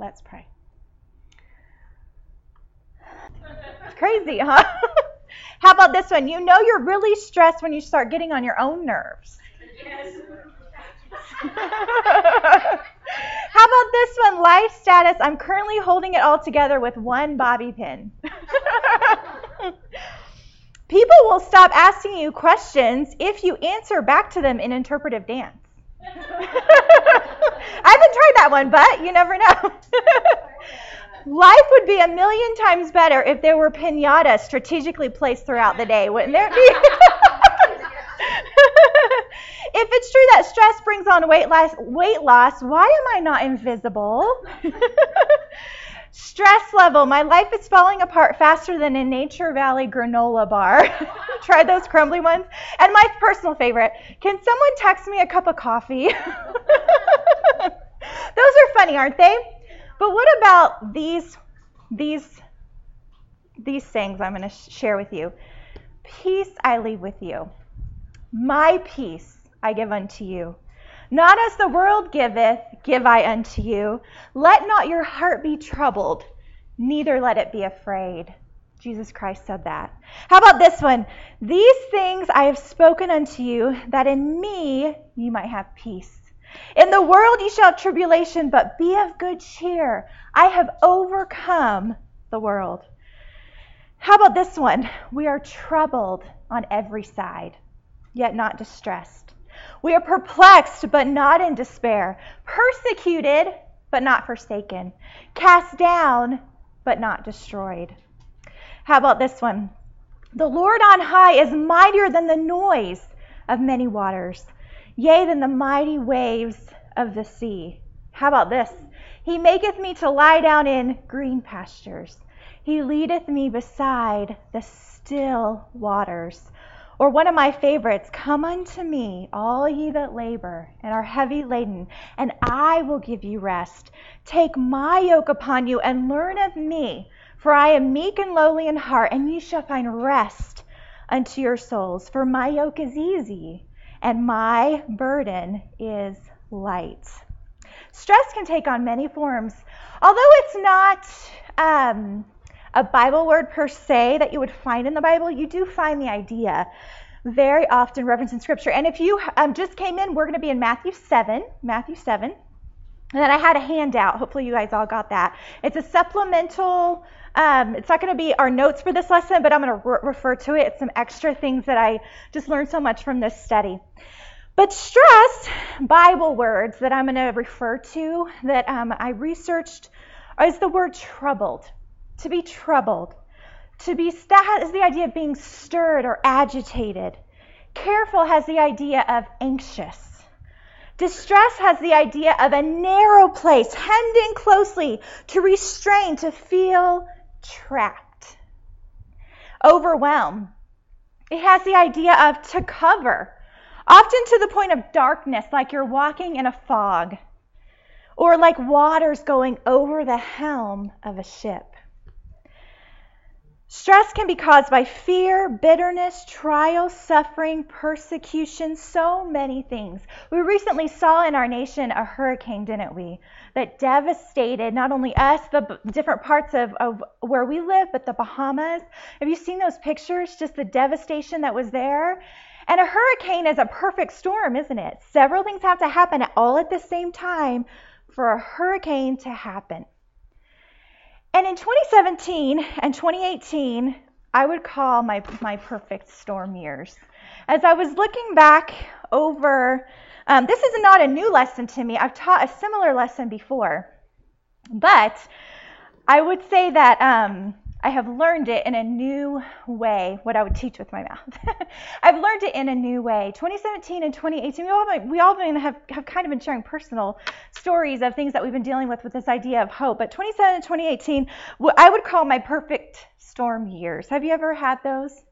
Let's pray. It's crazy, huh? How about this one? You know you're really stressed when you start getting on your own nerves. Yes. How about this one? Life status. I'm currently holding it all together with one bobby pin. People will stop asking you questions if you answer back to them in interpretive dance. I haven't tried that one, but you never know. Life would be a million times better if there were pinatas strategically placed throughout the day, wouldn't there be? if it's true that stress brings on weight loss, weight loss, why am I not invisible? Stress level. My life is falling apart faster than a Nature Valley granola bar. Try those crumbly ones. And my personal favorite. Can someone text me a cup of coffee? those are funny, aren't they? But what about these these these things I'm going to share with you? Peace I leave with you. My peace I give unto you. Not as the world giveth, give I unto you. Let not your heart be troubled, neither let it be afraid. Jesus Christ said that. How about this one? These things I have spoken unto you, that in me you might have peace. In the world ye shall have tribulation, but be of good cheer. I have overcome the world. How about this one? We are troubled on every side, yet not distressed. We are perplexed, but not in despair, persecuted, but not forsaken, cast down, but not destroyed. How about this one? The Lord on high is mightier than the noise of many waters, yea, than the mighty waves of the sea. How about this? He maketh me to lie down in green pastures. He leadeth me beside the still waters. Or one of my favorites, Come unto me, all ye that labor and are heavy laden, and I will give you rest. Take my yoke upon you and learn of me, for I am meek and lowly in heart, and ye shall find rest unto your souls. For my yoke is easy, and my burden is light. Stress can take on many forms. Although it's not um, a Bible word per se that you would find in the Bible, you do find the idea very often referenced in Scripture. And if you um, just came in, we're going to be in Matthew 7. Matthew 7. And then I had a handout. Hopefully, you guys all got that. It's a supplemental. Um, it's not going to be our notes for this lesson, but I'm going to re- refer to it. It's some extra things that I just learned so much from this study. But stress, Bible words that I'm going to refer to that um, I researched is the word troubled to be troubled. To be that is the idea of being stirred or agitated. Careful has the idea of anxious. Distress has the idea of a narrow place, hemmed in closely, to restrain, to feel trapped. Overwhelm. It has the idea of to cover, often to the point of darkness, like you're walking in a fog, or like waters going over the helm of a ship. Stress can be caused by fear, bitterness, trial, suffering, persecution, so many things. We recently saw in our nation a hurricane, didn't we? That devastated not only us, the different parts of, of where we live, but the Bahamas. Have you seen those pictures? Just the devastation that was there? And a hurricane is a perfect storm, isn't it? Several things have to happen all at the same time for a hurricane to happen. And in 2017 and 2018, I would call my, my perfect storm years. As I was looking back over, um, this is not a new lesson to me. I've taught a similar lesson before. But I would say that um, I have learned it in a new way, what I would teach with my mouth. I've learned it in a new way. 2017 and 2018, we all, we all have, have kind of been sharing personal stories of things that we've been dealing with with this idea of hope. But 2017 and 2018, I would call my perfect storm years. Have you ever had those?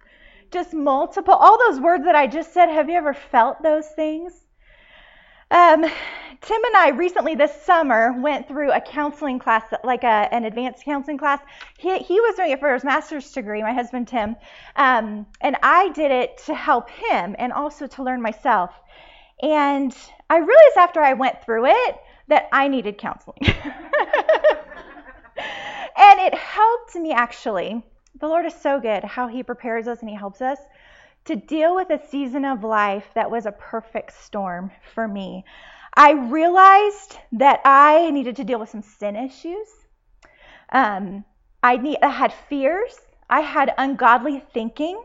Just multiple, all those words that I just said, have you ever felt those things? Um, Tim and I recently this summer went through a counseling class, like a, an advanced counseling class. He, he was doing it for his master's degree, my husband Tim, um, and I did it to help him and also to learn myself. And I realized after I went through it that I needed counseling. And it helped me actually. The Lord is so good how He prepares us and He helps us to deal with a season of life that was a perfect storm for me. I realized that I needed to deal with some sin issues. Um, I, need, I had fears. I had ungodly thinking,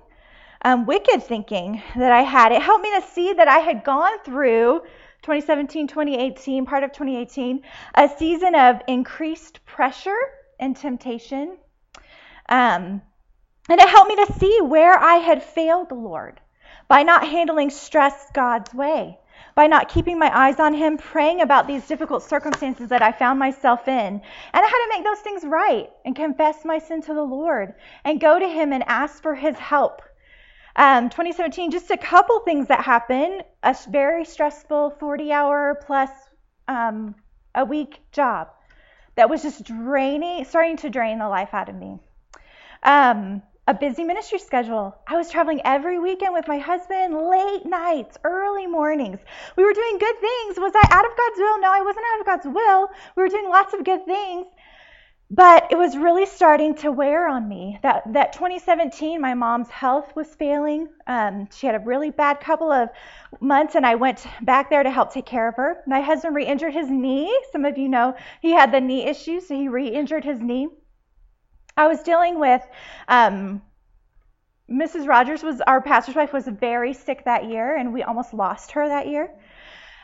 um, wicked thinking that I had. It helped me to see that I had gone through 2017, 2018, part of 2018, a season of increased pressure and temptation. Um, and it helped me to see where I had failed the Lord by not handling stress God's way, by not keeping my eyes on Him, praying about these difficult circumstances that I found myself in. And I had to make those things right and confess my sin to the Lord and go to Him and ask for His help. Um, 2017, just a couple things that happened. A very stressful 40 hour plus um, a week job that was just draining, starting to drain the life out of me. Um, a busy ministry schedule. I was traveling every weekend with my husband, late nights, early mornings. We were doing good things. Was I out of God's will? No, I wasn't out of God's will. We were doing lots of good things. But it was really starting to wear on me. That that 2017, my mom's health was failing. Um, she had a really bad couple of months, and I went back there to help take care of her. My husband re-injured his knee. Some of you know he had the knee issue, so he re-injured his knee. I was dealing with um, Mrs. Rogers was our pastor's wife was very sick that year, and we almost lost her that year.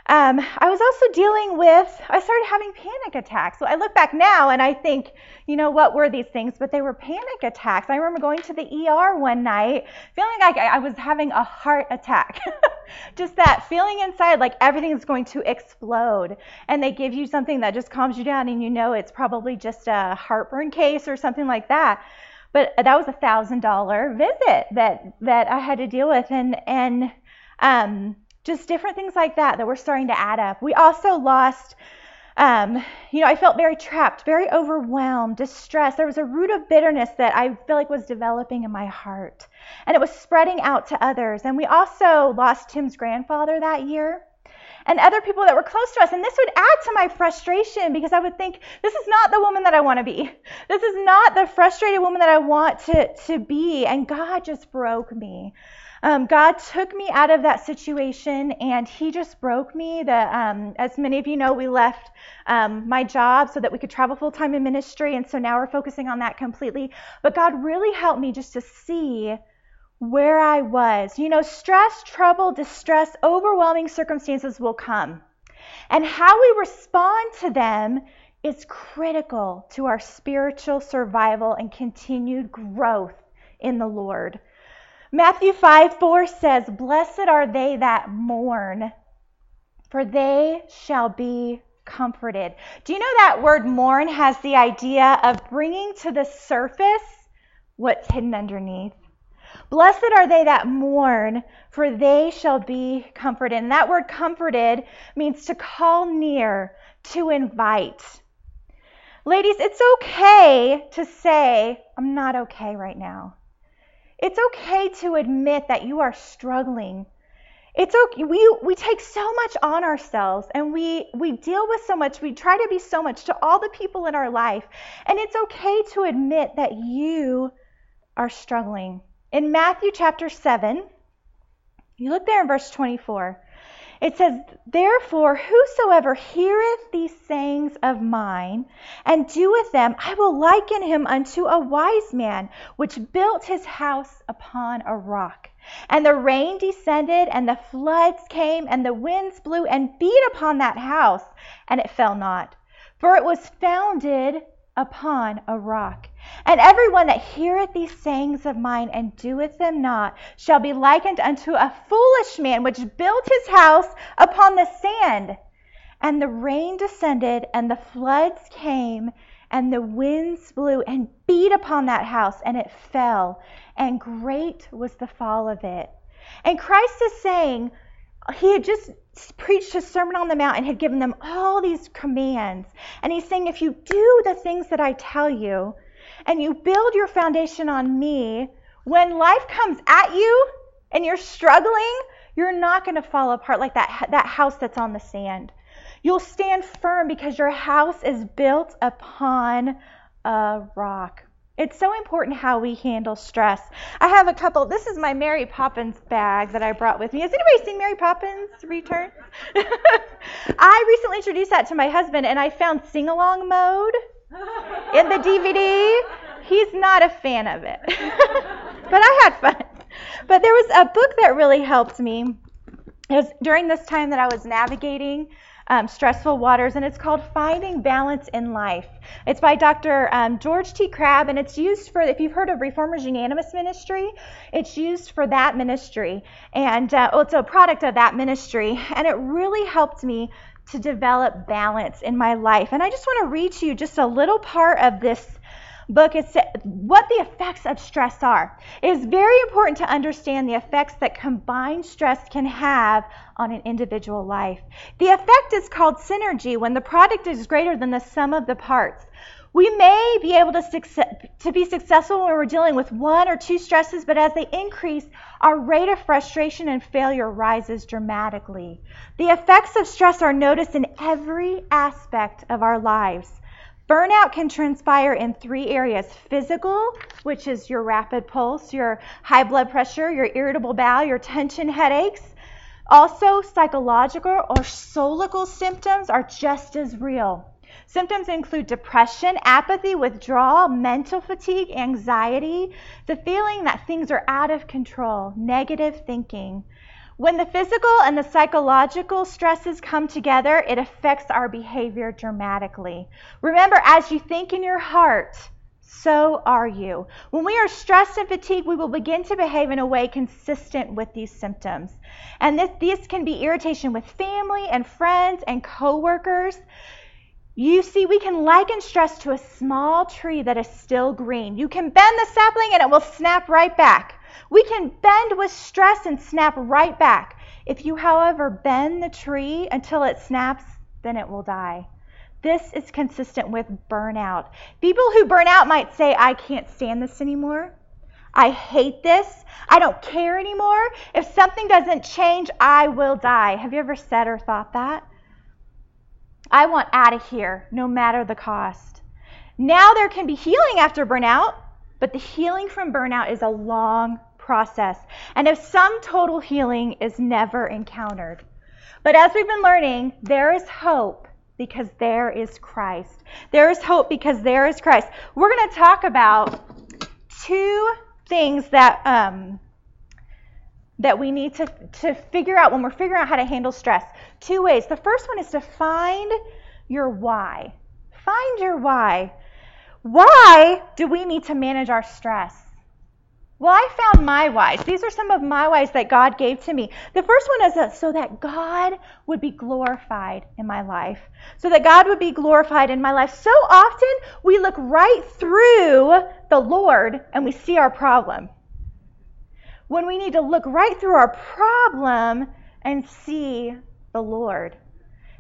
Um, I was also dealing with, I started having panic attacks. So I look back now and I think, you know, what were these things? But they were panic attacks. I remember going to the ER one night feeling like I was having a heart attack. just that feeling inside like everything is going to explode. And they give you something that just calms you down and you know it's probably just a heartburn case or something like that. But that was a thousand dollar visit that that I had to deal with and and um just different things like that that were starting to add up. We also lost, um, you know, I felt very trapped, very overwhelmed, distressed. There was a root of bitterness that I feel like was developing in my heart, and it was spreading out to others. And we also lost Tim's grandfather that year. And other people that were close to us. And this would add to my frustration because I would think, this is not the woman that I want to be. This is not the frustrated woman that I want to, to be. And God just broke me. Um, God took me out of that situation and He just broke me. The, um, as many of you know, we left um, my job so that we could travel full time in ministry. And so now we're focusing on that completely. But God really helped me just to see where I was. You know, stress, trouble, distress, overwhelming circumstances will come. And how we respond to them is critical to our spiritual survival and continued growth in the Lord. Matthew 5 4 says, Blessed are they that mourn, for they shall be comforted. Do you know that word mourn has the idea of bringing to the surface what's hidden underneath? Blessed are they that mourn, for they shall be comforted. And that word comforted means to call near, to invite. Ladies, it's okay to say, I'm not okay right now. It's okay to admit that you are struggling. It's okay. We, we take so much on ourselves and we, we deal with so much. We try to be so much to all the people in our life. And it's okay to admit that you are struggling. In Matthew chapter 7, you look there in verse 24. It says, Therefore, whosoever heareth these sayings of mine and doeth them, I will liken him unto a wise man which built his house upon a rock. And the rain descended, and the floods came, and the winds blew and beat upon that house, and it fell not. For it was founded upon a rock. And everyone that heareth these sayings of mine and doeth them not shall be likened unto a foolish man which built his house upon the sand. And the rain descended, and the floods came, and the winds blew and beat upon that house, and it fell. And great was the fall of it. And Christ is saying, he had just preached his Sermon on the Mount and had given them all these commands. And he's saying, if you do the things that I tell you and you build your foundation on me, when life comes at you and you're struggling, you're not going to fall apart like that, that house that's on the sand. You'll stand firm because your house is built upon a rock. It's so important how we handle stress. I have a couple. This is my Mary Poppins bag that I brought with me. Has anybody seen Mary Poppins Returns? I recently introduced that to my husband, and I found sing along mode in the DVD. He's not a fan of it, but I had fun. But there was a book that really helped me. It was during this time that I was navigating um, stressful waters, and it's called Finding Balance in Life. It's by Dr. Um, George T. Crabb, and it's used for, if you've heard of Reformers Unanimous Ministry, it's used for that ministry. And uh, well, it's a product of that ministry, and it really helped me to develop balance in my life. And I just want to read to you just a little part of this book is what the effects of stress are. It is very important to understand the effects that combined stress can have on an individual life. The effect is called synergy when the product is greater than the sum of the parts. We may be able to, to be successful when we're dealing with one or two stresses, but as they increase, our rate of frustration and failure rises dramatically. The effects of stress are noticed in every aspect of our lives. Burnout can transpire in three areas physical, which is your rapid pulse, your high blood pressure, your irritable bowel, your tension headaches. Also, psychological or solical symptoms are just as real. Symptoms include depression, apathy, withdrawal, mental fatigue, anxiety, the feeling that things are out of control, negative thinking. When the physical and the psychological stresses come together, it affects our behavior dramatically. Remember, as you think in your heart, so are you. When we are stressed and fatigued, we will begin to behave in a way consistent with these symptoms. And this, this can be irritation with family and friends and coworkers. You see, we can liken stress to a small tree that is still green. You can bend the sapling and it will snap right back. We can bend with stress and snap right back. If you, however, bend the tree until it snaps, then it will die. This is consistent with burnout. People who burn out might say, I can't stand this anymore. I hate this. I don't care anymore. If something doesn't change, I will die. Have you ever said or thought that? I want out of here, no matter the cost. Now there can be healing after burnout, but the healing from burnout is a long process, and if some total healing is never encountered. But as we've been learning, there is hope because there is Christ. There is hope because there is Christ. We're going to talk about two things that um, that we need to, to figure out when we're figuring out how to handle stress. Two ways. The first one is to find your why. Find your why. Why do we need to manage our stress? Well, I found my whys. These are some of my whys that God gave to me. The first one is a, so that God would be glorified in my life. So that God would be glorified in my life. So often we look right through the Lord and we see our problem. When we need to look right through our problem and see the Lord.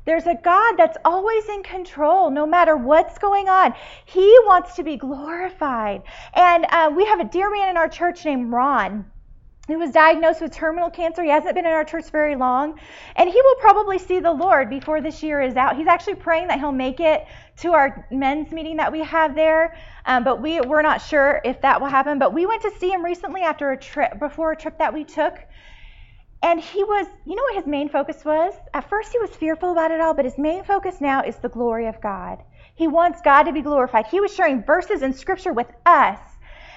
There's a God that's always in control no matter what's going on. He wants to be glorified. And uh, we have a dear man in our church named Ron who was diagnosed with terminal cancer. He hasn't been in our church very long, and he will probably see the Lord before this year is out. He's actually praying that he'll make it to our men's meeting that we have there, um, but we we're not sure if that will happen. But we went to see him recently after a trip before a trip that we took, and he was, you know what his main focus was? At first, he was fearful about it all, but his main focus now is the glory of God. He wants God to be glorified. He was sharing verses in Scripture with us,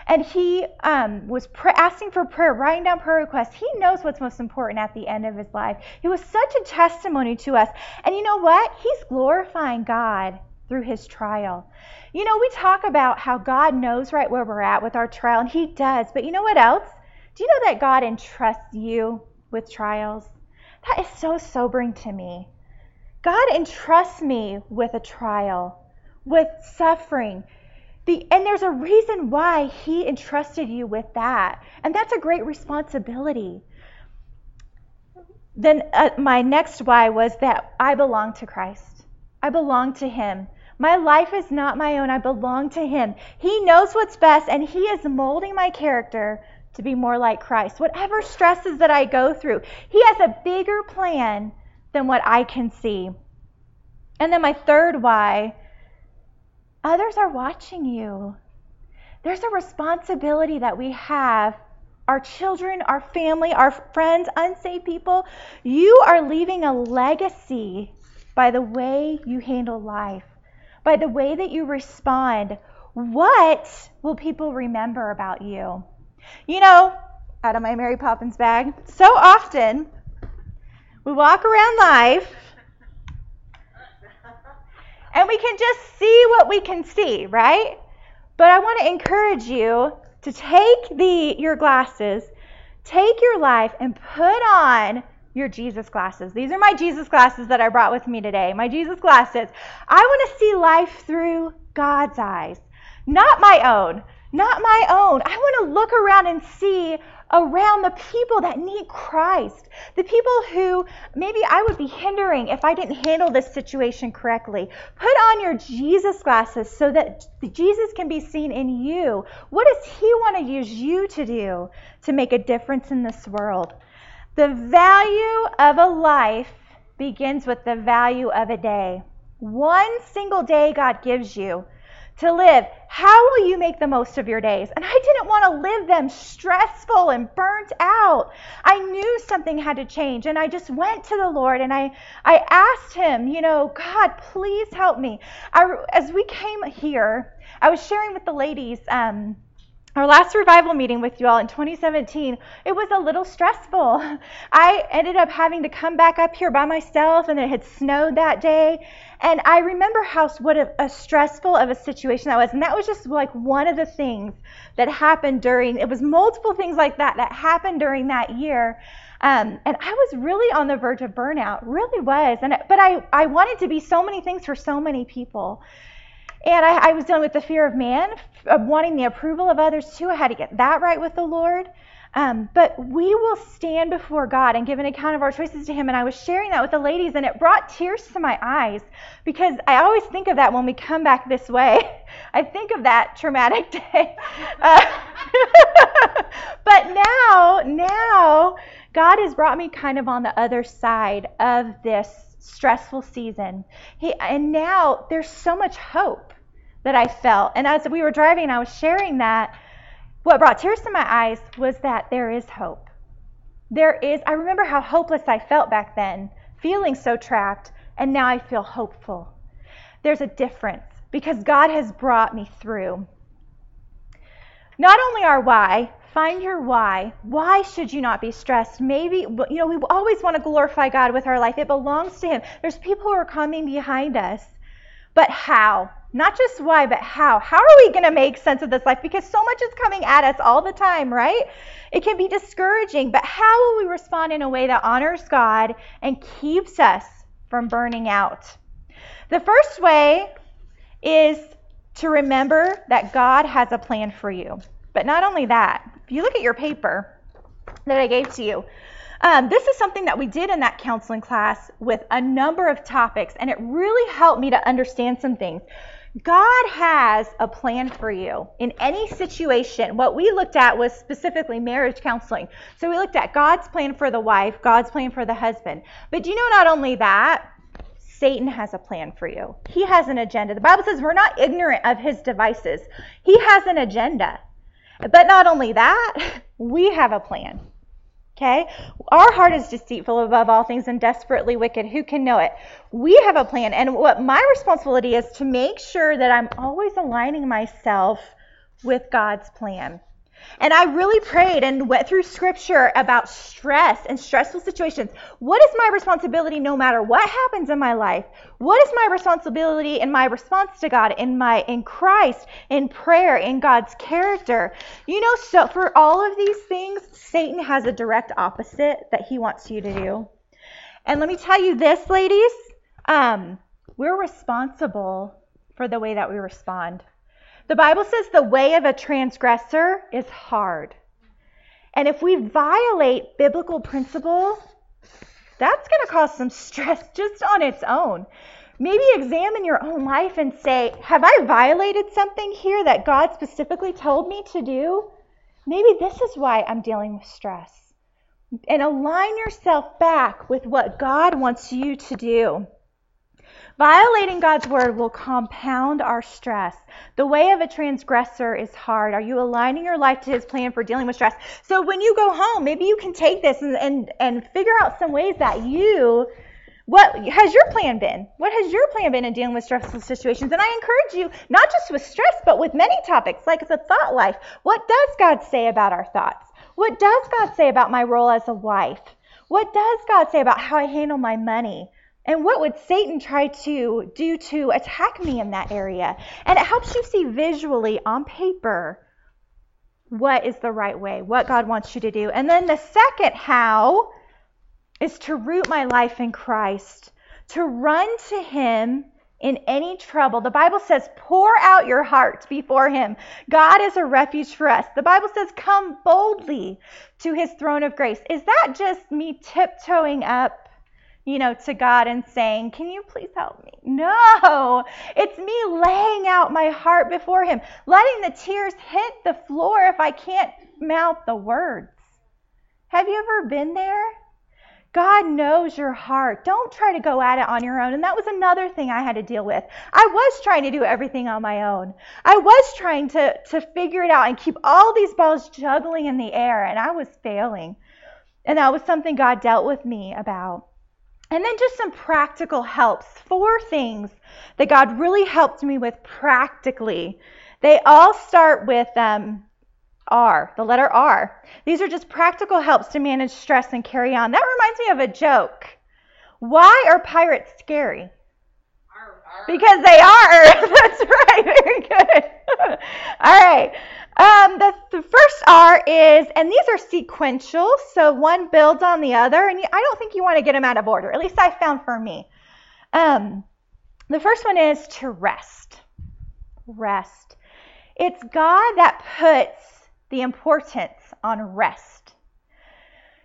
and he um, was asking for prayer, writing down prayer requests. He knows what's most important at the end of his life. He was such a testimony to us. And you know what? He's glorifying God through his trial. You know, we talk about how God knows right where we're at with our trial, and he does. But you know what else? Do you know that God entrusts you with trials. That is so sobering to me. God entrusts me with a trial, with suffering. The, and there's a reason why He entrusted you with that. And that's a great responsibility. Then uh, my next why was that I belong to Christ. I belong to Him. My life is not my own. I belong to Him. He knows what's best, and He is molding my character to be more like Christ. Whatever stresses that I go through, He has a bigger plan than what I can see. And then my third why others are watching you. There's a responsibility that we have our children, our family, our friends, unsaved people. You are leaving a legacy by the way you handle life, by the way that you respond. What will people remember about you? You know, out of my Mary Poppins bag, so often we walk around life and we can just see what we can see, right? But I want to encourage you to take the your glasses, take your life and put on your Jesus glasses. These are my Jesus glasses that I brought with me today. My Jesus glasses. I want to see life through God's eyes, not my own. Not my own. I want to look around and see around the people that need Christ, the people who maybe I would be hindering if I didn't handle this situation correctly. Put on your Jesus glasses so that Jesus can be seen in you. What does He want to use you to do to make a difference in this world? The value of a life begins with the value of a day. One single day God gives you to live. How will you make the most of your days? And I didn't want to live them stressful and burnt out. I knew something had to change and I just went to the Lord and I I asked him, you know, God, please help me. I, as we came here, I was sharing with the ladies um, our last revival meeting with you all in 2017, it was a little stressful. I ended up having to come back up here by myself, and it had snowed that day. And I remember how what a, a stressful of a situation that was. And that was just like one of the things that happened during. It was multiple things like that that happened during that year. Um, and I was really on the verge of burnout, really was. And but I I wanted to be so many things for so many people. And I, I was dealing with the fear of man, of wanting the approval of others too. I had to get that right with the Lord. Um, but we will stand before God and give an account of our choices to Him. And I was sharing that with the ladies, and it brought tears to my eyes because I always think of that when we come back this way. I think of that traumatic day. Uh, but now, now, God has brought me kind of on the other side of this stressful season. He, and now there's so much hope that I felt. And as we were driving, I was sharing that. What brought tears to my eyes was that there is hope. There is, I remember how hopeless I felt back then, feeling so trapped, and now I feel hopeful. There's a difference because God has brought me through. Not only our why, find your why. Why should you not be stressed? Maybe, you know, we always want to glorify God with our life. It belongs to Him. There's people who are coming behind us. But how? Not just why, but how. How are we going to make sense of this life? Because so much is coming at us all the time, right? It can be discouraging, but how will we respond in a way that honors God and keeps us from burning out? The first way is to remember that God has a plan for you. But not only that, if you look at your paper that I gave to you, um, this is something that we did in that counseling class with a number of topics, and it really helped me to understand some things. God has a plan for you in any situation. What we looked at was specifically marriage counseling. So we looked at God's plan for the wife, God's plan for the husband. But do you know not only that, Satan has a plan for you. He has an agenda. The Bible says we're not ignorant of his devices. He has an agenda. But not only that, we have a plan. Okay? Our heart is deceitful above all things and desperately wicked. Who can know it? We have a plan. And what my responsibility is to make sure that I'm always aligning myself with God's plan. And I really prayed and went through scripture about stress and stressful situations. What is my responsibility no matter what happens in my life? What is my responsibility in my response to God, in my in Christ, in prayer, in God's character? You know, so for all of these things, Satan has a direct opposite that he wants you to do. And let me tell you this, ladies, um, we're responsible for the way that we respond. The Bible says the way of a transgressor is hard. And if we violate biblical principle, that's going to cause some stress just on its own. Maybe examine your own life and say, Have I violated something here that God specifically told me to do? Maybe this is why I'm dealing with stress. And align yourself back with what God wants you to do. Violating God's word will compound our stress. The way of a transgressor is hard. Are you aligning your life to his plan for dealing with stress? So when you go home, maybe you can take this and, and, and figure out some ways that you what has your plan been? What has your plan been in dealing with stressful situations? And I encourage you, not just with stress, but with many topics, like the thought life. What does God say about our thoughts? What does God say about my role as a wife? What does God say about how I handle my money? And what would Satan try to do to attack me in that area? And it helps you see visually on paper what is the right way, what God wants you to do. And then the second how is to root my life in Christ, to run to Him in any trouble. The Bible says, pour out your heart before Him. God is a refuge for us. The Bible says, come boldly to His throne of grace. Is that just me tiptoeing up? You know, to God and saying, Can you please help me? No, it's me laying out my heart before Him, letting the tears hit the floor if I can't mouth the words. Have you ever been there? God knows your heart. Don't try to go at it on your own. And that was another thing I had to deal with. I was trying to do everything on my own. I was trying to, to figure it out and keep all these balls juggling in the air, and I was failing. And that was something God dealt with me about. And then just some practical helps. Four things that God really helped me with practically. They all start with um, R, the letter R. These are just practical helps to manage stress and carry on. That reminds me of a joke. Why are pirates scary? Because they are. That's right. Very good. All right. Um, the, the first R is, and these are sequential, so one builds on the other, and I don't think you want to get them out of order. At least I found for me. Um, the first one is to rest. Rest. It's God that puts the importance on rest.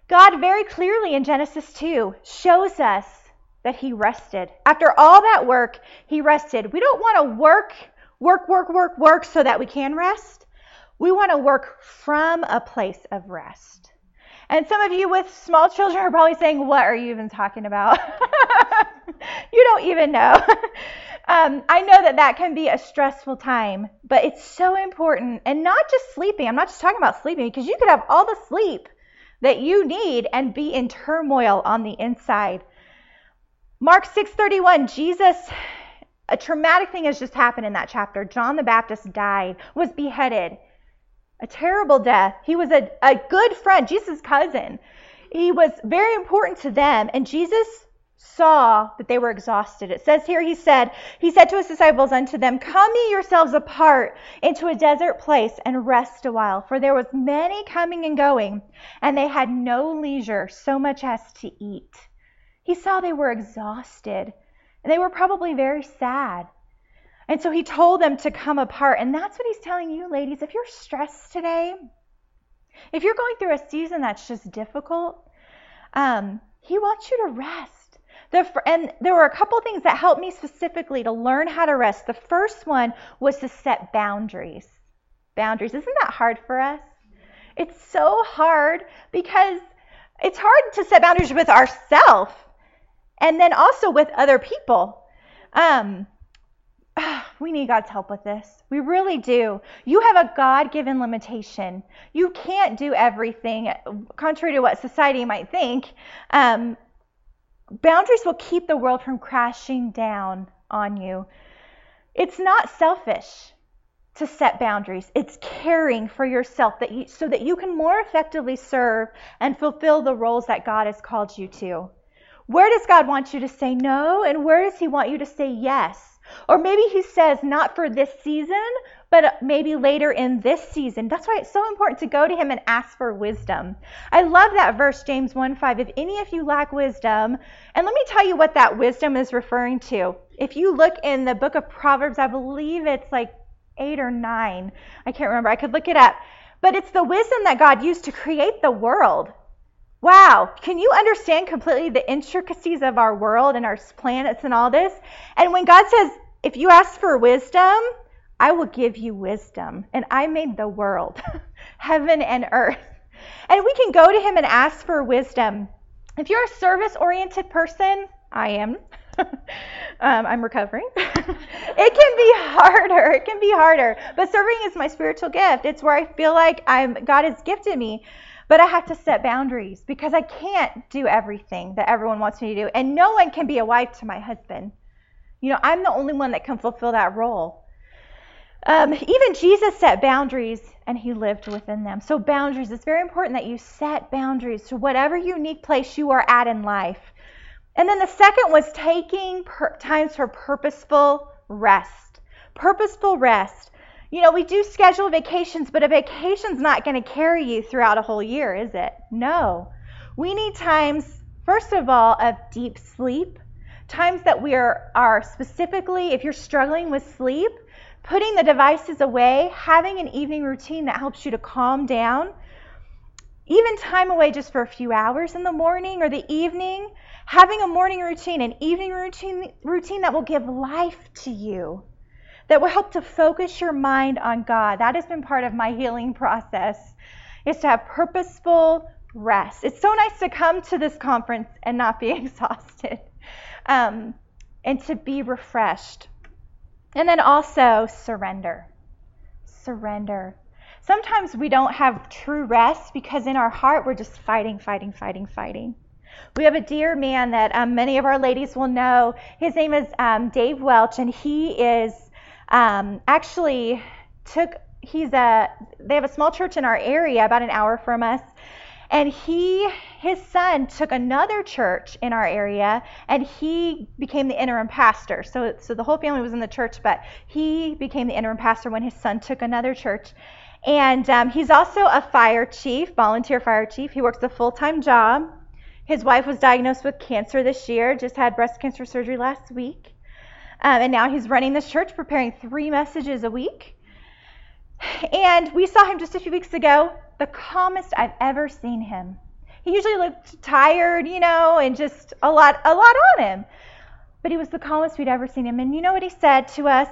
God very clearly in Genesis 2 shows us that he rested. After all that work, he rested. We don't want to work, work, work, work, work so that we can rest. We want to work from a place of rest. And some of you with small children are probably saying, What are you even talking about? you don't even know. Um, I know that that can be a stressful time, but it's so important. And not just sleeping. I'm not just talking about sleeping because you could have all the sleep that you need and be in turmoil on the inside. Mark 6:31, Jesus a traumatic thing has just happened in that chapter. John the Baptist died, was beheaded. A terrible death. He was a, a good friend, Jesus' cousin. He was very important to them, and Jesus saw that they were exhausted. It says here, he said, he said to his disciples unto them, Come ye yourselves apart into a desert place and rest a while, for there was many coming and going, and they had no leisure so much as to eat. He saw they were exhausted, and they were probably very sad. And so he told them to come apart. And that's what he's telling you, ladies. If you're stressed today, if you're going through a season that's just difficult, um, he wants you to rest. The, and there were a couple things that helped me specifically to learn how to rest. The first one was to set boundaries. Boundaries. Isn't that hard for us? It's so hard because it's hard to set boundaries with ourselves and then also with other people. Um, we need God's help with this. We really do. You have a God given limitation. You can't do everything, contrary to what society might think. Um, Boundaries will keep the world from crashing down on you. It's not selfish to set boundaries. It's caring for yourself that you, so that you can more effectively serve and fulfill the roles that God has called you to. Where does God want you to say no and where does he want you to say yes? Or maybe he says, not for this season, but uh, maybe later in this season. That's why it's so important to go to him and ask for wisdom. I love that verse, James 1 5. If any of you lack wisdom, and let me tell you what that wisdom is referring to. If you look in the book of Proverbs, I believe it's like 8 or 9. I can't remember. I could look it up. But it's the wisdom that God used to create the world. Wow, can you understand completely the intricacies of our world and our planets and all this? And when God says, if you ask for wisdom, I will give you wisdom. And I made the world, heaven and earth. And we can go to Him and ask for wisdom. If you're a service oriented person, I am. um, I'm recovering. it can be harder. It can be harder. But serving is my spiritual gift. It's where I feel like I'm God has gifted me. But I have to set boundaries because I can't do everything that everyone wants me to do. And no one can be a wife to my husband. You know, I'm the only one that can fulfill that role. Um, even Jesus set boundaries and he lived within them. So, boundaries, it's very important that you set boundaries to whatever unique place you are at in life. And then the second was taking per- times for purposeful rest. Purposeful rest. You know, we do schedule vacations, but a vacation's not going to carry you throughout a whole year, is it? No. We need times, first of all, of deep sleep, times that we are, are specifically, if you're struggling with sleep, putting the devices away, having an evening routine that helps you to calm down, even time away just for a few hours in the morning or the evening, having a morning routine, an evening routine, routine that will give life to you, that will help to focus your mind on God. That has been part of my healing process, is to have purposeful rest. It's so nice to come to this conference and not be exhausted um, and to be refreshed. And then also surrender. Surrender. Sometimes we don't have true rest because in our heart we're just fighting, fighting, fighting, fighting. We have a dear man that um, many of our ladies will know. His name is um, Dave Welch, and he is um, actually took. He's a. They have a small church in our area, about an hour from us, and he, his son, took another church in our area, and he became the interim pastor. So, so the whole family was in the church, but he became the interim pastor when his son took another church. And um, he's also a fire chief, volunteer fire chief. He works a full time job. His wife was diagnosed with cancer this year, just had breast cancer surgery last week. Um, and now he's running this church, preparing three messages a week. And we saw him just a few weeks ago the calmest I've ever seen him. He usually looked tired, you know, and just a lot a lot on him. But he was the calmest we'd ever seen him. And you know what he said to us?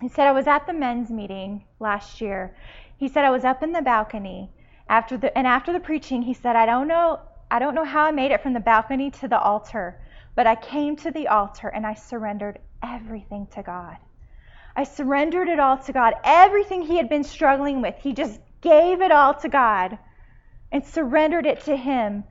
He said I was at the men's meeting last year. He said I was up in the balcony after the and after the preaching, he said I don't know I don't know how I made it from the balcony to the altar, but I came to the altar and I surrendered everything to God. I surrendered it all to God. Everything he had been struggling with, he just gave it all to God and surrendered it to Him.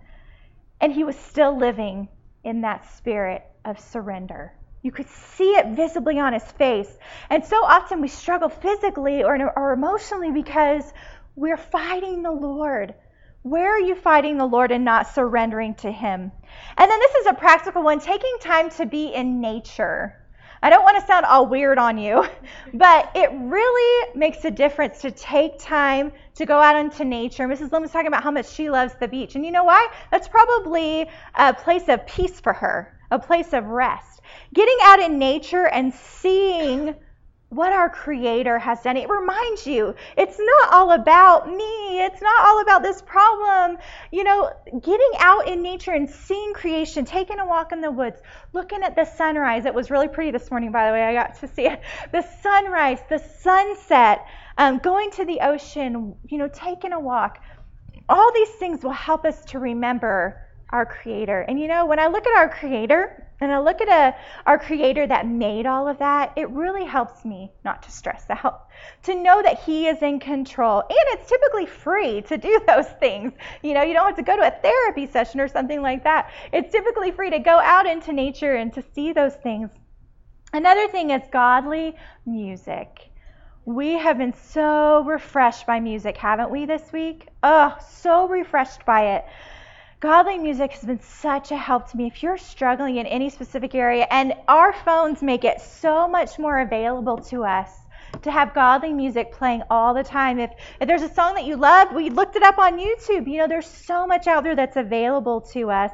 And he was still living in that spirit of surrender. You could see it visibly on his face. And so often we struggle physically or, or emotionally because we're fighting the Lord. Where are you fighting the Lord and not surrendering to Him? And then this is a practical one taking time to be in nature. I don't want to sound all weird on you, but it really makes a difference to take time to go out into nature. Mrs. Lim was talking about how much she loves the beach. And you know why? That's probably a place of peace for her, a place of rest. Getting out in nature and seeing what our creator has done. It reminds you it's not all about me. It's not all about this problem. You know, getting out in nature and seeing creation, taking a walk in the woods, looking at the sunrise. It was really pretty this morning, by the way. I got to see it. The sunrise, the sunset, um, going to the ocean, you know, taking a walk. All these things will help us to remember our creator. And you know, when I look at our creator, and I look at a, our creator that made all of that, it really helps me not to stress out, to know that he is in control. And it's typically free to do those things. You know, you don't have to go to a therapy session or something like that. It's typically free to go out into nature and to see those things. Another thing is godly music. We have been so refreshed by music, haven't we, this week? Oh, so refreshed by it. Godly music has been such a help to me. If you're struggling in any specific area, and our phones make it so much more available to us to have godly music playing all the time. If, if there's a song that you love, we looked it up on YouTube. You know, there's so much out there that's available to us.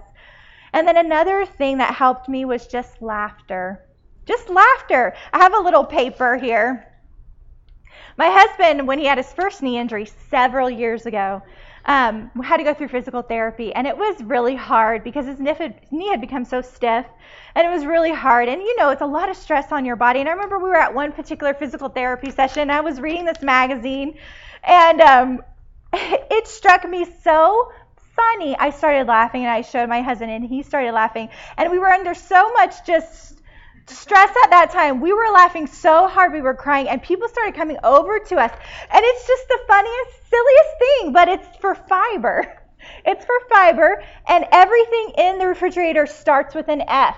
And then another thing that helped me was just laughter. Just laughter. I have a little paper here. My husband, when he had his first knee injury several years ago, um, had to go through physical therapy, and it was really hard because his knee had become so stiff, and it was really hard. And you know, it's a lot of stress on your body. And I remember we were at one particular physical therapy session. I was reading this magazine, and um, it struck me so funny. I started laughing and I showed my husband and he started laughing. And we were under so much just stress at that time. We were laughing so hard we were crying and people started coming over to us. And it's just the funniest, silliest thing, but it's for fiber. It's for fiber and everything in the refrigerator starts with an F.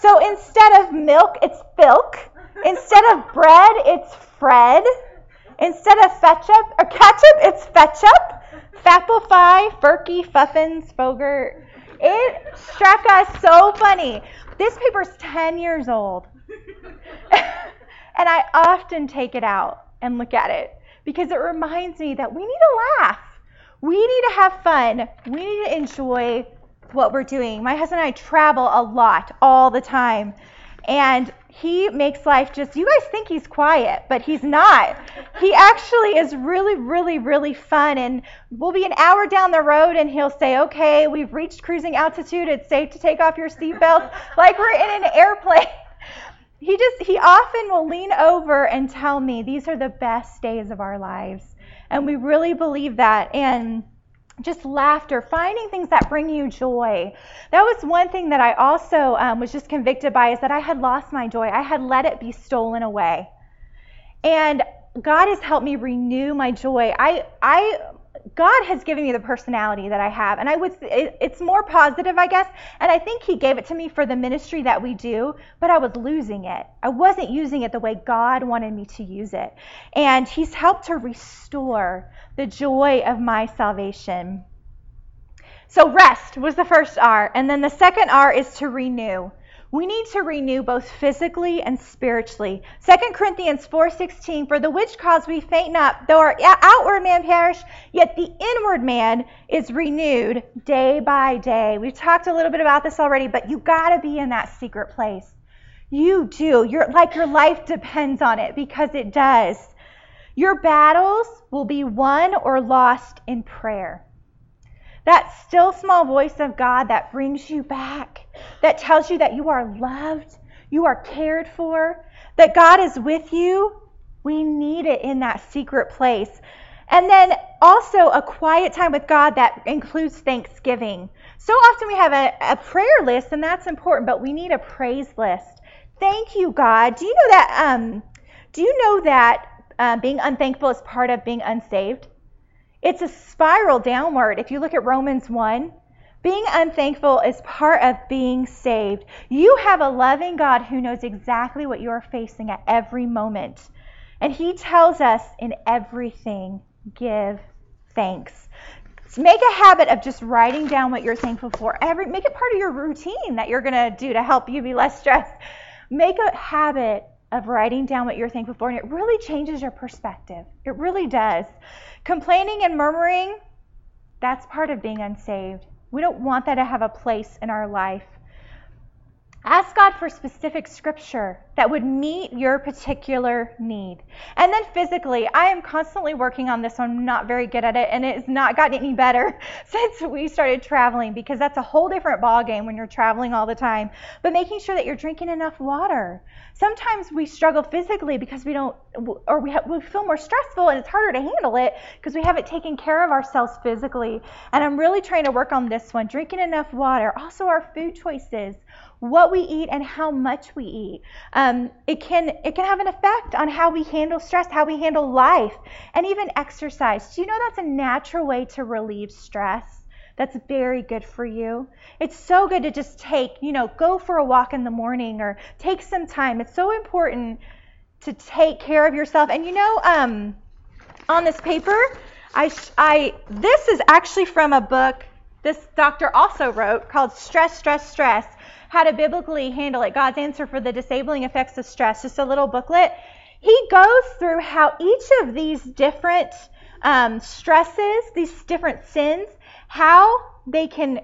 So instead of milk, it's filk. Instead of bread, it's Fred. Instead of ketchup or uh, ketchup, it's fetchup. Fapplefy, Furky, Fuffins, Fogert. It struck us so funny. This paper's 10 years old. and I often take it out and look at it because it reminds me that we need to laugh. We need to have fun. We need to enjoy what we're doing. My husband and I travel a lot all the time. And he makes life just, you guys think he's quiet, but he's not. He actually is really, really, really fun. And we'll be an hour down the road and he'll say, okay, we've reached cruising altitude. It's safe to take off your seatbelts, like we're in an airplane. He just, he often will lean over and tell me, these are the best days of our lives. And we really believe that. And just laughter, finding things that bring you joy. That was one thing that I also um, was just convicted by is that I had lost my joy. I had let it be stolen away. And God has helped me renew my joy. I, I, God has given me the personality that I have, and I would. It, it's more positive, I guess. And I think He gave it to me for the ministry that we do, but I was losing it. I wasn't using it the way God wanted me to use it, and He's helped to restore the joy of my salvation. So, rest was the first R. And then the second R is to renew. We need to renew both physically and spiritually. 2 Corinthians 4:16 For the which cause we faint not though our outward man perish yet the inward man is renewed day by day. We've talked a little bit about this already but you got to be in that secret place. You do. You're like your life depends on it because it does. Your battles will be won or lost in prayer. That still small voice of God that brings you back, that tells you that you are loved, you are cared for, that God is with you, we need it in that secret place. And then also a quiet time with God that includes thanksgiving. So often we have a, a prayer list, and that's important, but we need a praise list. Thank you, God. Do you know that? Um, do you know that uh, being unthankful is part of being unsaved. It's a spiral downward. If you look at Romans 1, being unthankful is part of being saved. You have a loving God who knows exactly what you are facing at every moment. And He tells us in everything, give thanks. So make a habit of just writing down what you're thankful for. Every, make it part of your routine that you're going to do to help you be less stressed. Make a habit of writing down what you're thankful for, and it really changes your perspective. It really does. Complaining and murmuring, that's part of being unsaved. We don't want that to have a place in our life. Ask God for specific scripture that would meet your particular need. And then physically, I am constantly working on this. I'm not very good at it, and it has not gotten any better since we started traveling because that's a whole different ballgame when you're traveling all the time. But making sure that you're drinking enough water. Sometimes we struggle physically because we don't, or we, have, we feel more stressful and it's harder to handle it because we haven't taken care of ourselves physically. And I'm really trying to work on this one drinking enough water. Also, our food choices what we eat and how much we eat. Um, it can it can have an effect on how we handle stress, how we handle life, and even exercise. Do you know that's a natural way to relieve stress? That's very good for you. It's so good to just take, you know, go for a walk in the morning or take some time. It's so important to take care of yourself. And you know, um, on this paper, I, I this is actually from a book this doctor also wrote called Stress, Stress, Stress how to biblically handle it, God's answer for the disabling effects of stress, just a little booklet. He goes through how each of these different um, stresses, these different sins, how they can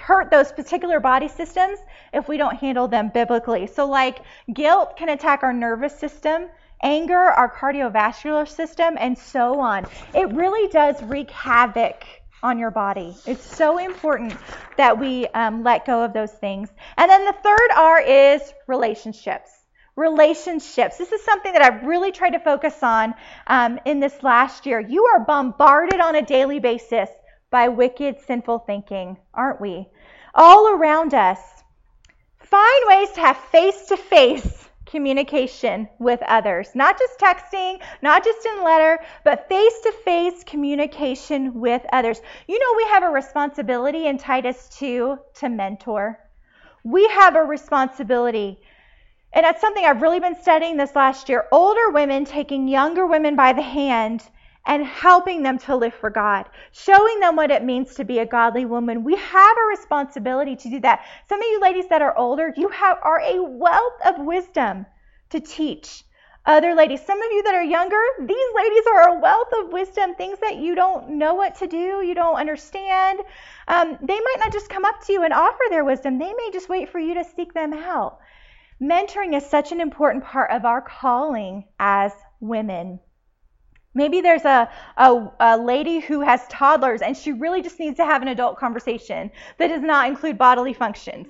hurt those particular body systems if we don't handle them biblically. So, like guilt can attack our nervous system, anger, our cardiovascular system, and so on. It really does wreak havoc on your body. It's so important that we um, let go of those things. And then the third R is relationships. Relationships. This is something that I've really tried to focus on um, in this last year. You are bombarded on a daily basis by wicked, sinful thinking, aren't we? All around us. Find ways to have face to face communication with others. Not just texting, not just in letter, but face to face communication with others. You know, we have a responsibility in Titus 2 to mentor. We have a responsibility. And that's something I've really been studying this last year. Older women taking younger women by the hand and helping them to live for God, showing them what it means to be a godly woman. We have a responsibility to do that. Some of you ladies that are older, you have are a wealth of wisdom to teach other ladies. Some of you that are younger, these ladies are a wealth of wisdom, things that you don't know what to do, you don't understand. Um, they might not just come up to you and offer their wisdom, they may just wait for you to seek them out. Mentoring is such an important part of our calling as women. Maybe there's a, a, a, lady who has toddlers and she really just needs to have an adult conversation that does not include bodily functions.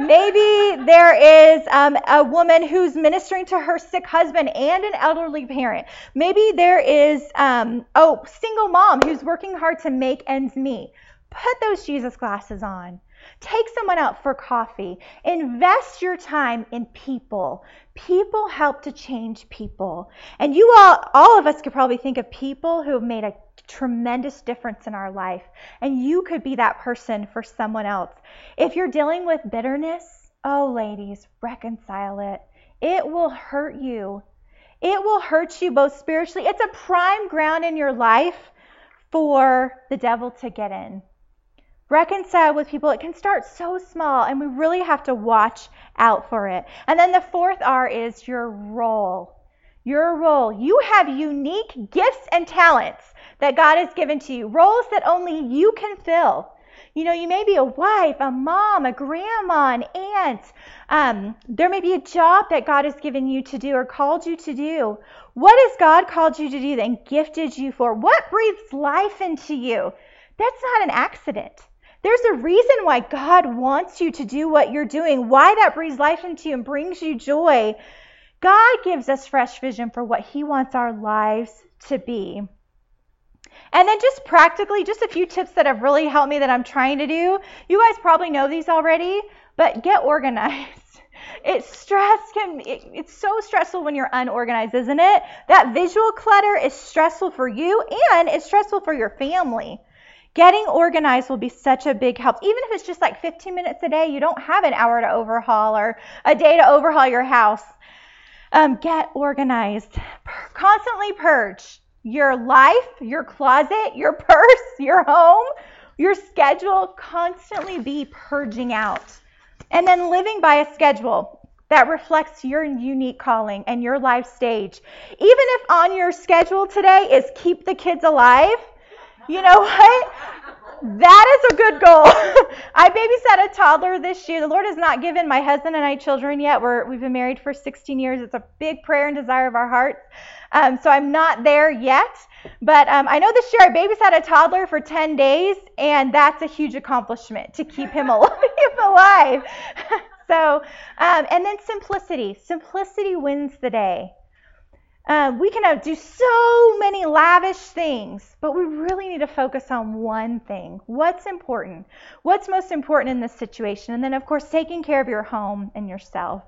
Maybe there is um, a woman who's ministering to her sick husband and an elderly parent. Maybe there is, um, oh, single mom who's working hard to make ends meet. Put those Jesus glasses on. Take someone out for coffee. Invest your time in people. People help to change people. And you all, all of us could probably think of people who have made a tremendous difference in our life. And you could be that person for someone else. If you're dealing with bitterness, oh, ladies, reconcile it. It will hurt you. It will hurt you both spiritually. It's a prime ground in your life for the devil to get in reconcile with people. It can start so small, and we really have to watch out for it. And then the fourth R is your role. Your role. You have unique gifts and talents that God has given to you, roles that only you can fill. You know, you may be a wife, a mom, a grandma, an aunt. Um, there may be a job that God has given you to do or called you to do. What has God called you to do and gifted you for? What breathes life into you? That's not an accident. There's a reason why God wants you to do what you're doing, why that breathes life into you and brings you joy. God gives us fresh vision for what He wants our lives to be. And then just practically, just a few tips that have really helped me that I'm trying to do. You guys probably know these already, but get organized. It's stress can it, it's so stressful when you're unorganized, isn't it? That visual clutter is stressful for you and it's stressful for your family. Getting organized will be such a big help. Even if it's just like 15 minutes a day, you don't have an hour to overhaul or a day to overhaul your house. Um, get organized. Constantly purge your life, your closet, your purse, your home, your schedule. Constantly be purging out. And then living by a schedule that reflects your unique calling and your life stage. Even if on your schedule today is keep the kids alive, you know what? That is a good goal. I babysat a toddler this year. The Lord has not given my husband and I children yet. We're, we've been married for 16 years. It's a big prayer and desire of our hearts. Um, so I'm not there yet. But um, I know this year I babysat a toddler for 10 days, and that's a huge accomplishment to keep him alive. so, um, and then simplicity. Simplicity wins the day. Uh, we can do so many lavish things, but we really need to focus on one thing. What's important? What's most important in this situation? And then, of course, taking care of your home and yourself.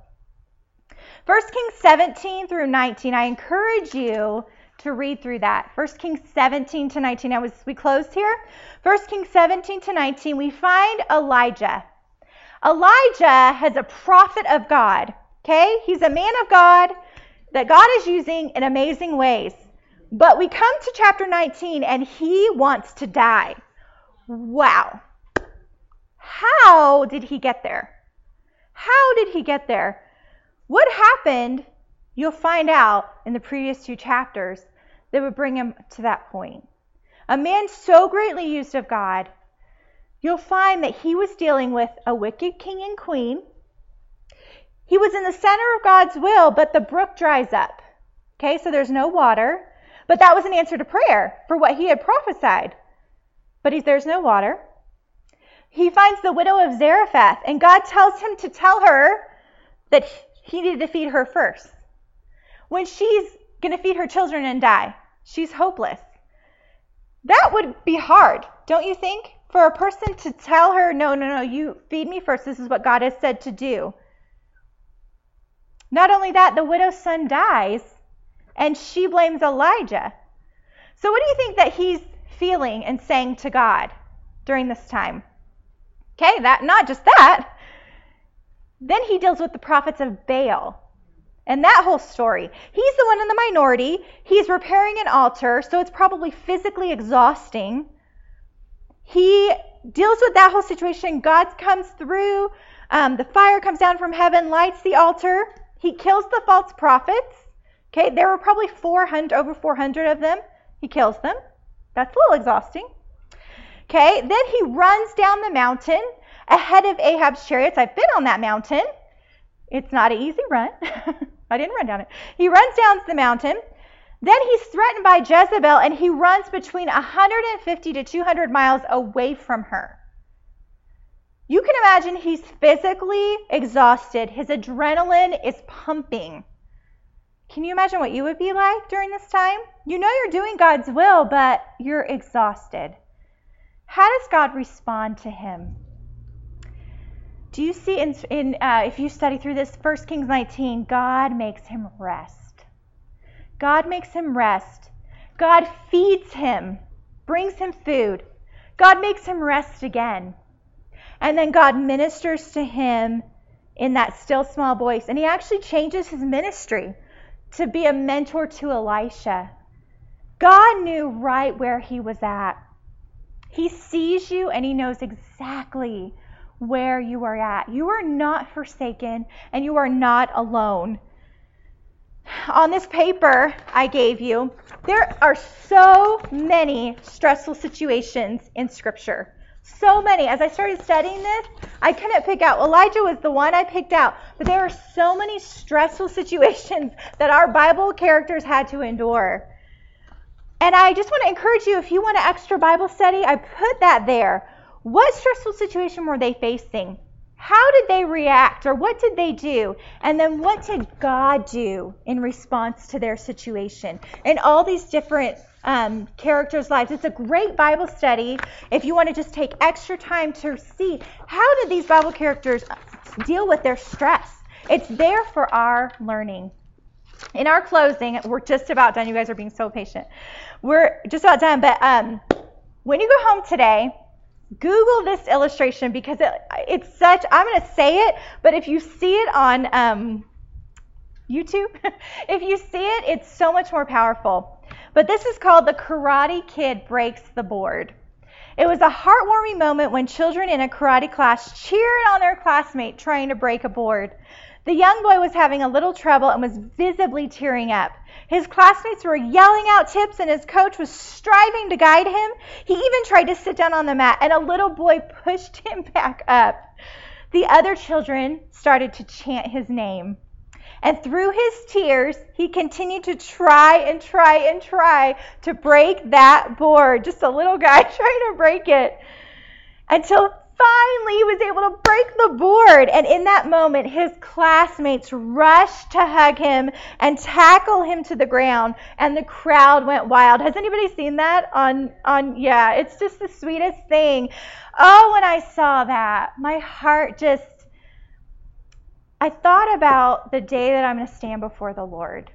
1 Kings 17 through 19, I encourage you to read through that. 1 Kings 17 to 19. Now, as we closed here, 1 Kings 17 to 19, we find Elijah. Elijah has a prophet of God. Okay? He's a man of God that God is using in amazing ways. But we come to chapter 19 and he wants to die. Wow. How did he get there? How did he get there? What happened? You'll find out in the previous two chapters that would bring him to that point. A man so greatly used of God, you'll find that he was dealing with a wicked king and queen he was in the center of God's will, but the brook dries up. Okay, so there's no water. But that was an answer to prayer for what he had prophesied. But he, there's no water. He finds the widow of Zarephath, and God tells him to tell her that he needed to feed her first. When she's going to feed her children and die, she's hopeless. That would be hard, don't you think? For a person to tell her, no, no, no, you feed me first. This is what God has said to do. Not only that, the widow's son dies and she blames Elijah. So, what do you think that he's feeling and saying to God during this time? Okay, that not just that. Then he deals with the prophets of Baal and that whole story. He's the one in the minority. He's repairing an altar, so it's probably physically exhausting. He deals with that whole situation. God comes through. Um, the fire comes down from heaven, lights the altar. He kills the false prophets. Okay, there were probably 400, over 400 of them. He kills them. That's a little exhausting. Okay, then he runs down the mountain ahead of Ahab's chariots. I've been on that mountain. It's not an easy run. I didn't run down it. He runs down the mountain. Then he's threatened by Jezebel and he runs between 150 to 200 miles away from her. You can imagine he's physically exhausted. His adrenaline is pumping. Can you imagine what you would be like during this time? You know you're doing God's will, but you're exhausted. How does God respond to him? Do you see in, in uh, if you study through this 1 Kings 19, God makes him rest. God makes him rest. God feeds him, brings him food. God makes him rest again. And then God ministers to him in that still small voice. And he actually changes his ministry to be a mentor to Elisha. God knew right where he was at. He sees you and he knows exactly where you are at. You are not forsaken and you are not alone. On this paper I gave you, there are so many stressful situations in Scripture. So many. As I started studying this, I couldn't pick out. Elijah was the one I picked out, but there are so many stressful situations that our Bible characters had to endure. And I just want to encourage you if you want an extra Bible study, I put that there. What stressful situation were they facing? How did they react or what did they do? And then what did God do in response to their situation? And all these different um, characters' lives. It's a great Bible study if you want to just take extra time to see how did these Bible characters deal with their stress. It's there for our learning. In our closing, we're just about done. You guys are being so patient. We're just about done, but um, when you go home today, Google this illustration because it, it's such, I'm going to say it, but if you see it on um, YouTube, if you see it, it's so much more powerful. But this is called The Karate Kid Breaks the Board. It was a heartwarming moment when children in a karate class cheered on their classmate trying to break a board. The young boy was having a little trouble and was visibly tearing up. His classmates were yelling out tips, and his coach was striving to guide him. He even tried to sit down on the mat, and a little boy pushed him back up. The other children started to chant his name. And through his tears, he continued to try and try and try to break that board. Just a little guy trying to break it. Until finally he was able to break the board. And in that moment, his classmates rushed to hug him and tackle him to the ground. And the crowd went wild. Has anybody seen that on, on, yeah, it's just the sweetest thing. Oh, when I saw that, my heart just, I thought about the day that I'm going to stand before the Lord.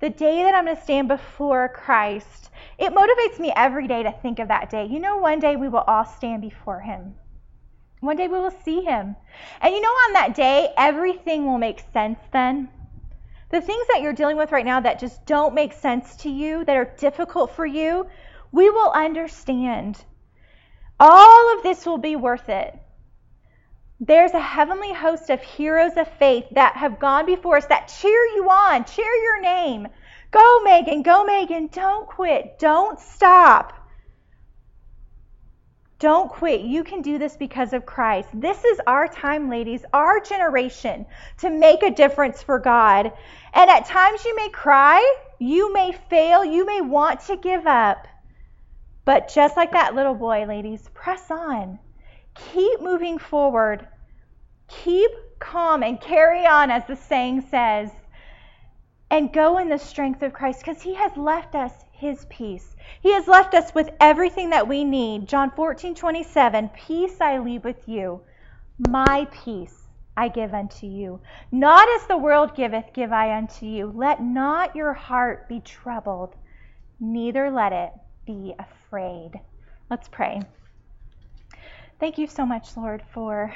The day that I'm going to stand before Christ it motivates me every day to think of that day. You know, one day we will all stand before Him. One day we will see Him. And you know, on that day, everything will make sense then. The things that you're dealing with right now that just don't make sense to you, that are difficult for you, we will understand. All of this will be worth it. There's a heavenly host of heroes of faith that have gone before us that cheer you on, cheer your name, Go, Megan, go, Megan. Don't quit. Don't stop. Don't quit. You can do this because of Christ. This is our time, ladies, our generation to make a difference for God. And at times you may cry, you may fail, you may want to give up. But just like that little boy, ladies, press on. Keep moving forward. Keep calm and carry on, as the saying says and go in the strength of Christ because He has left us his peace. He has left us with everything that we need. John 14, 27, peace I leave with you. My peace I give unto you. Not as the world giveth, give I unto you. Let not your heart be troubled, neither let it be afraid. Let's pray. Thank you so much, Lord, for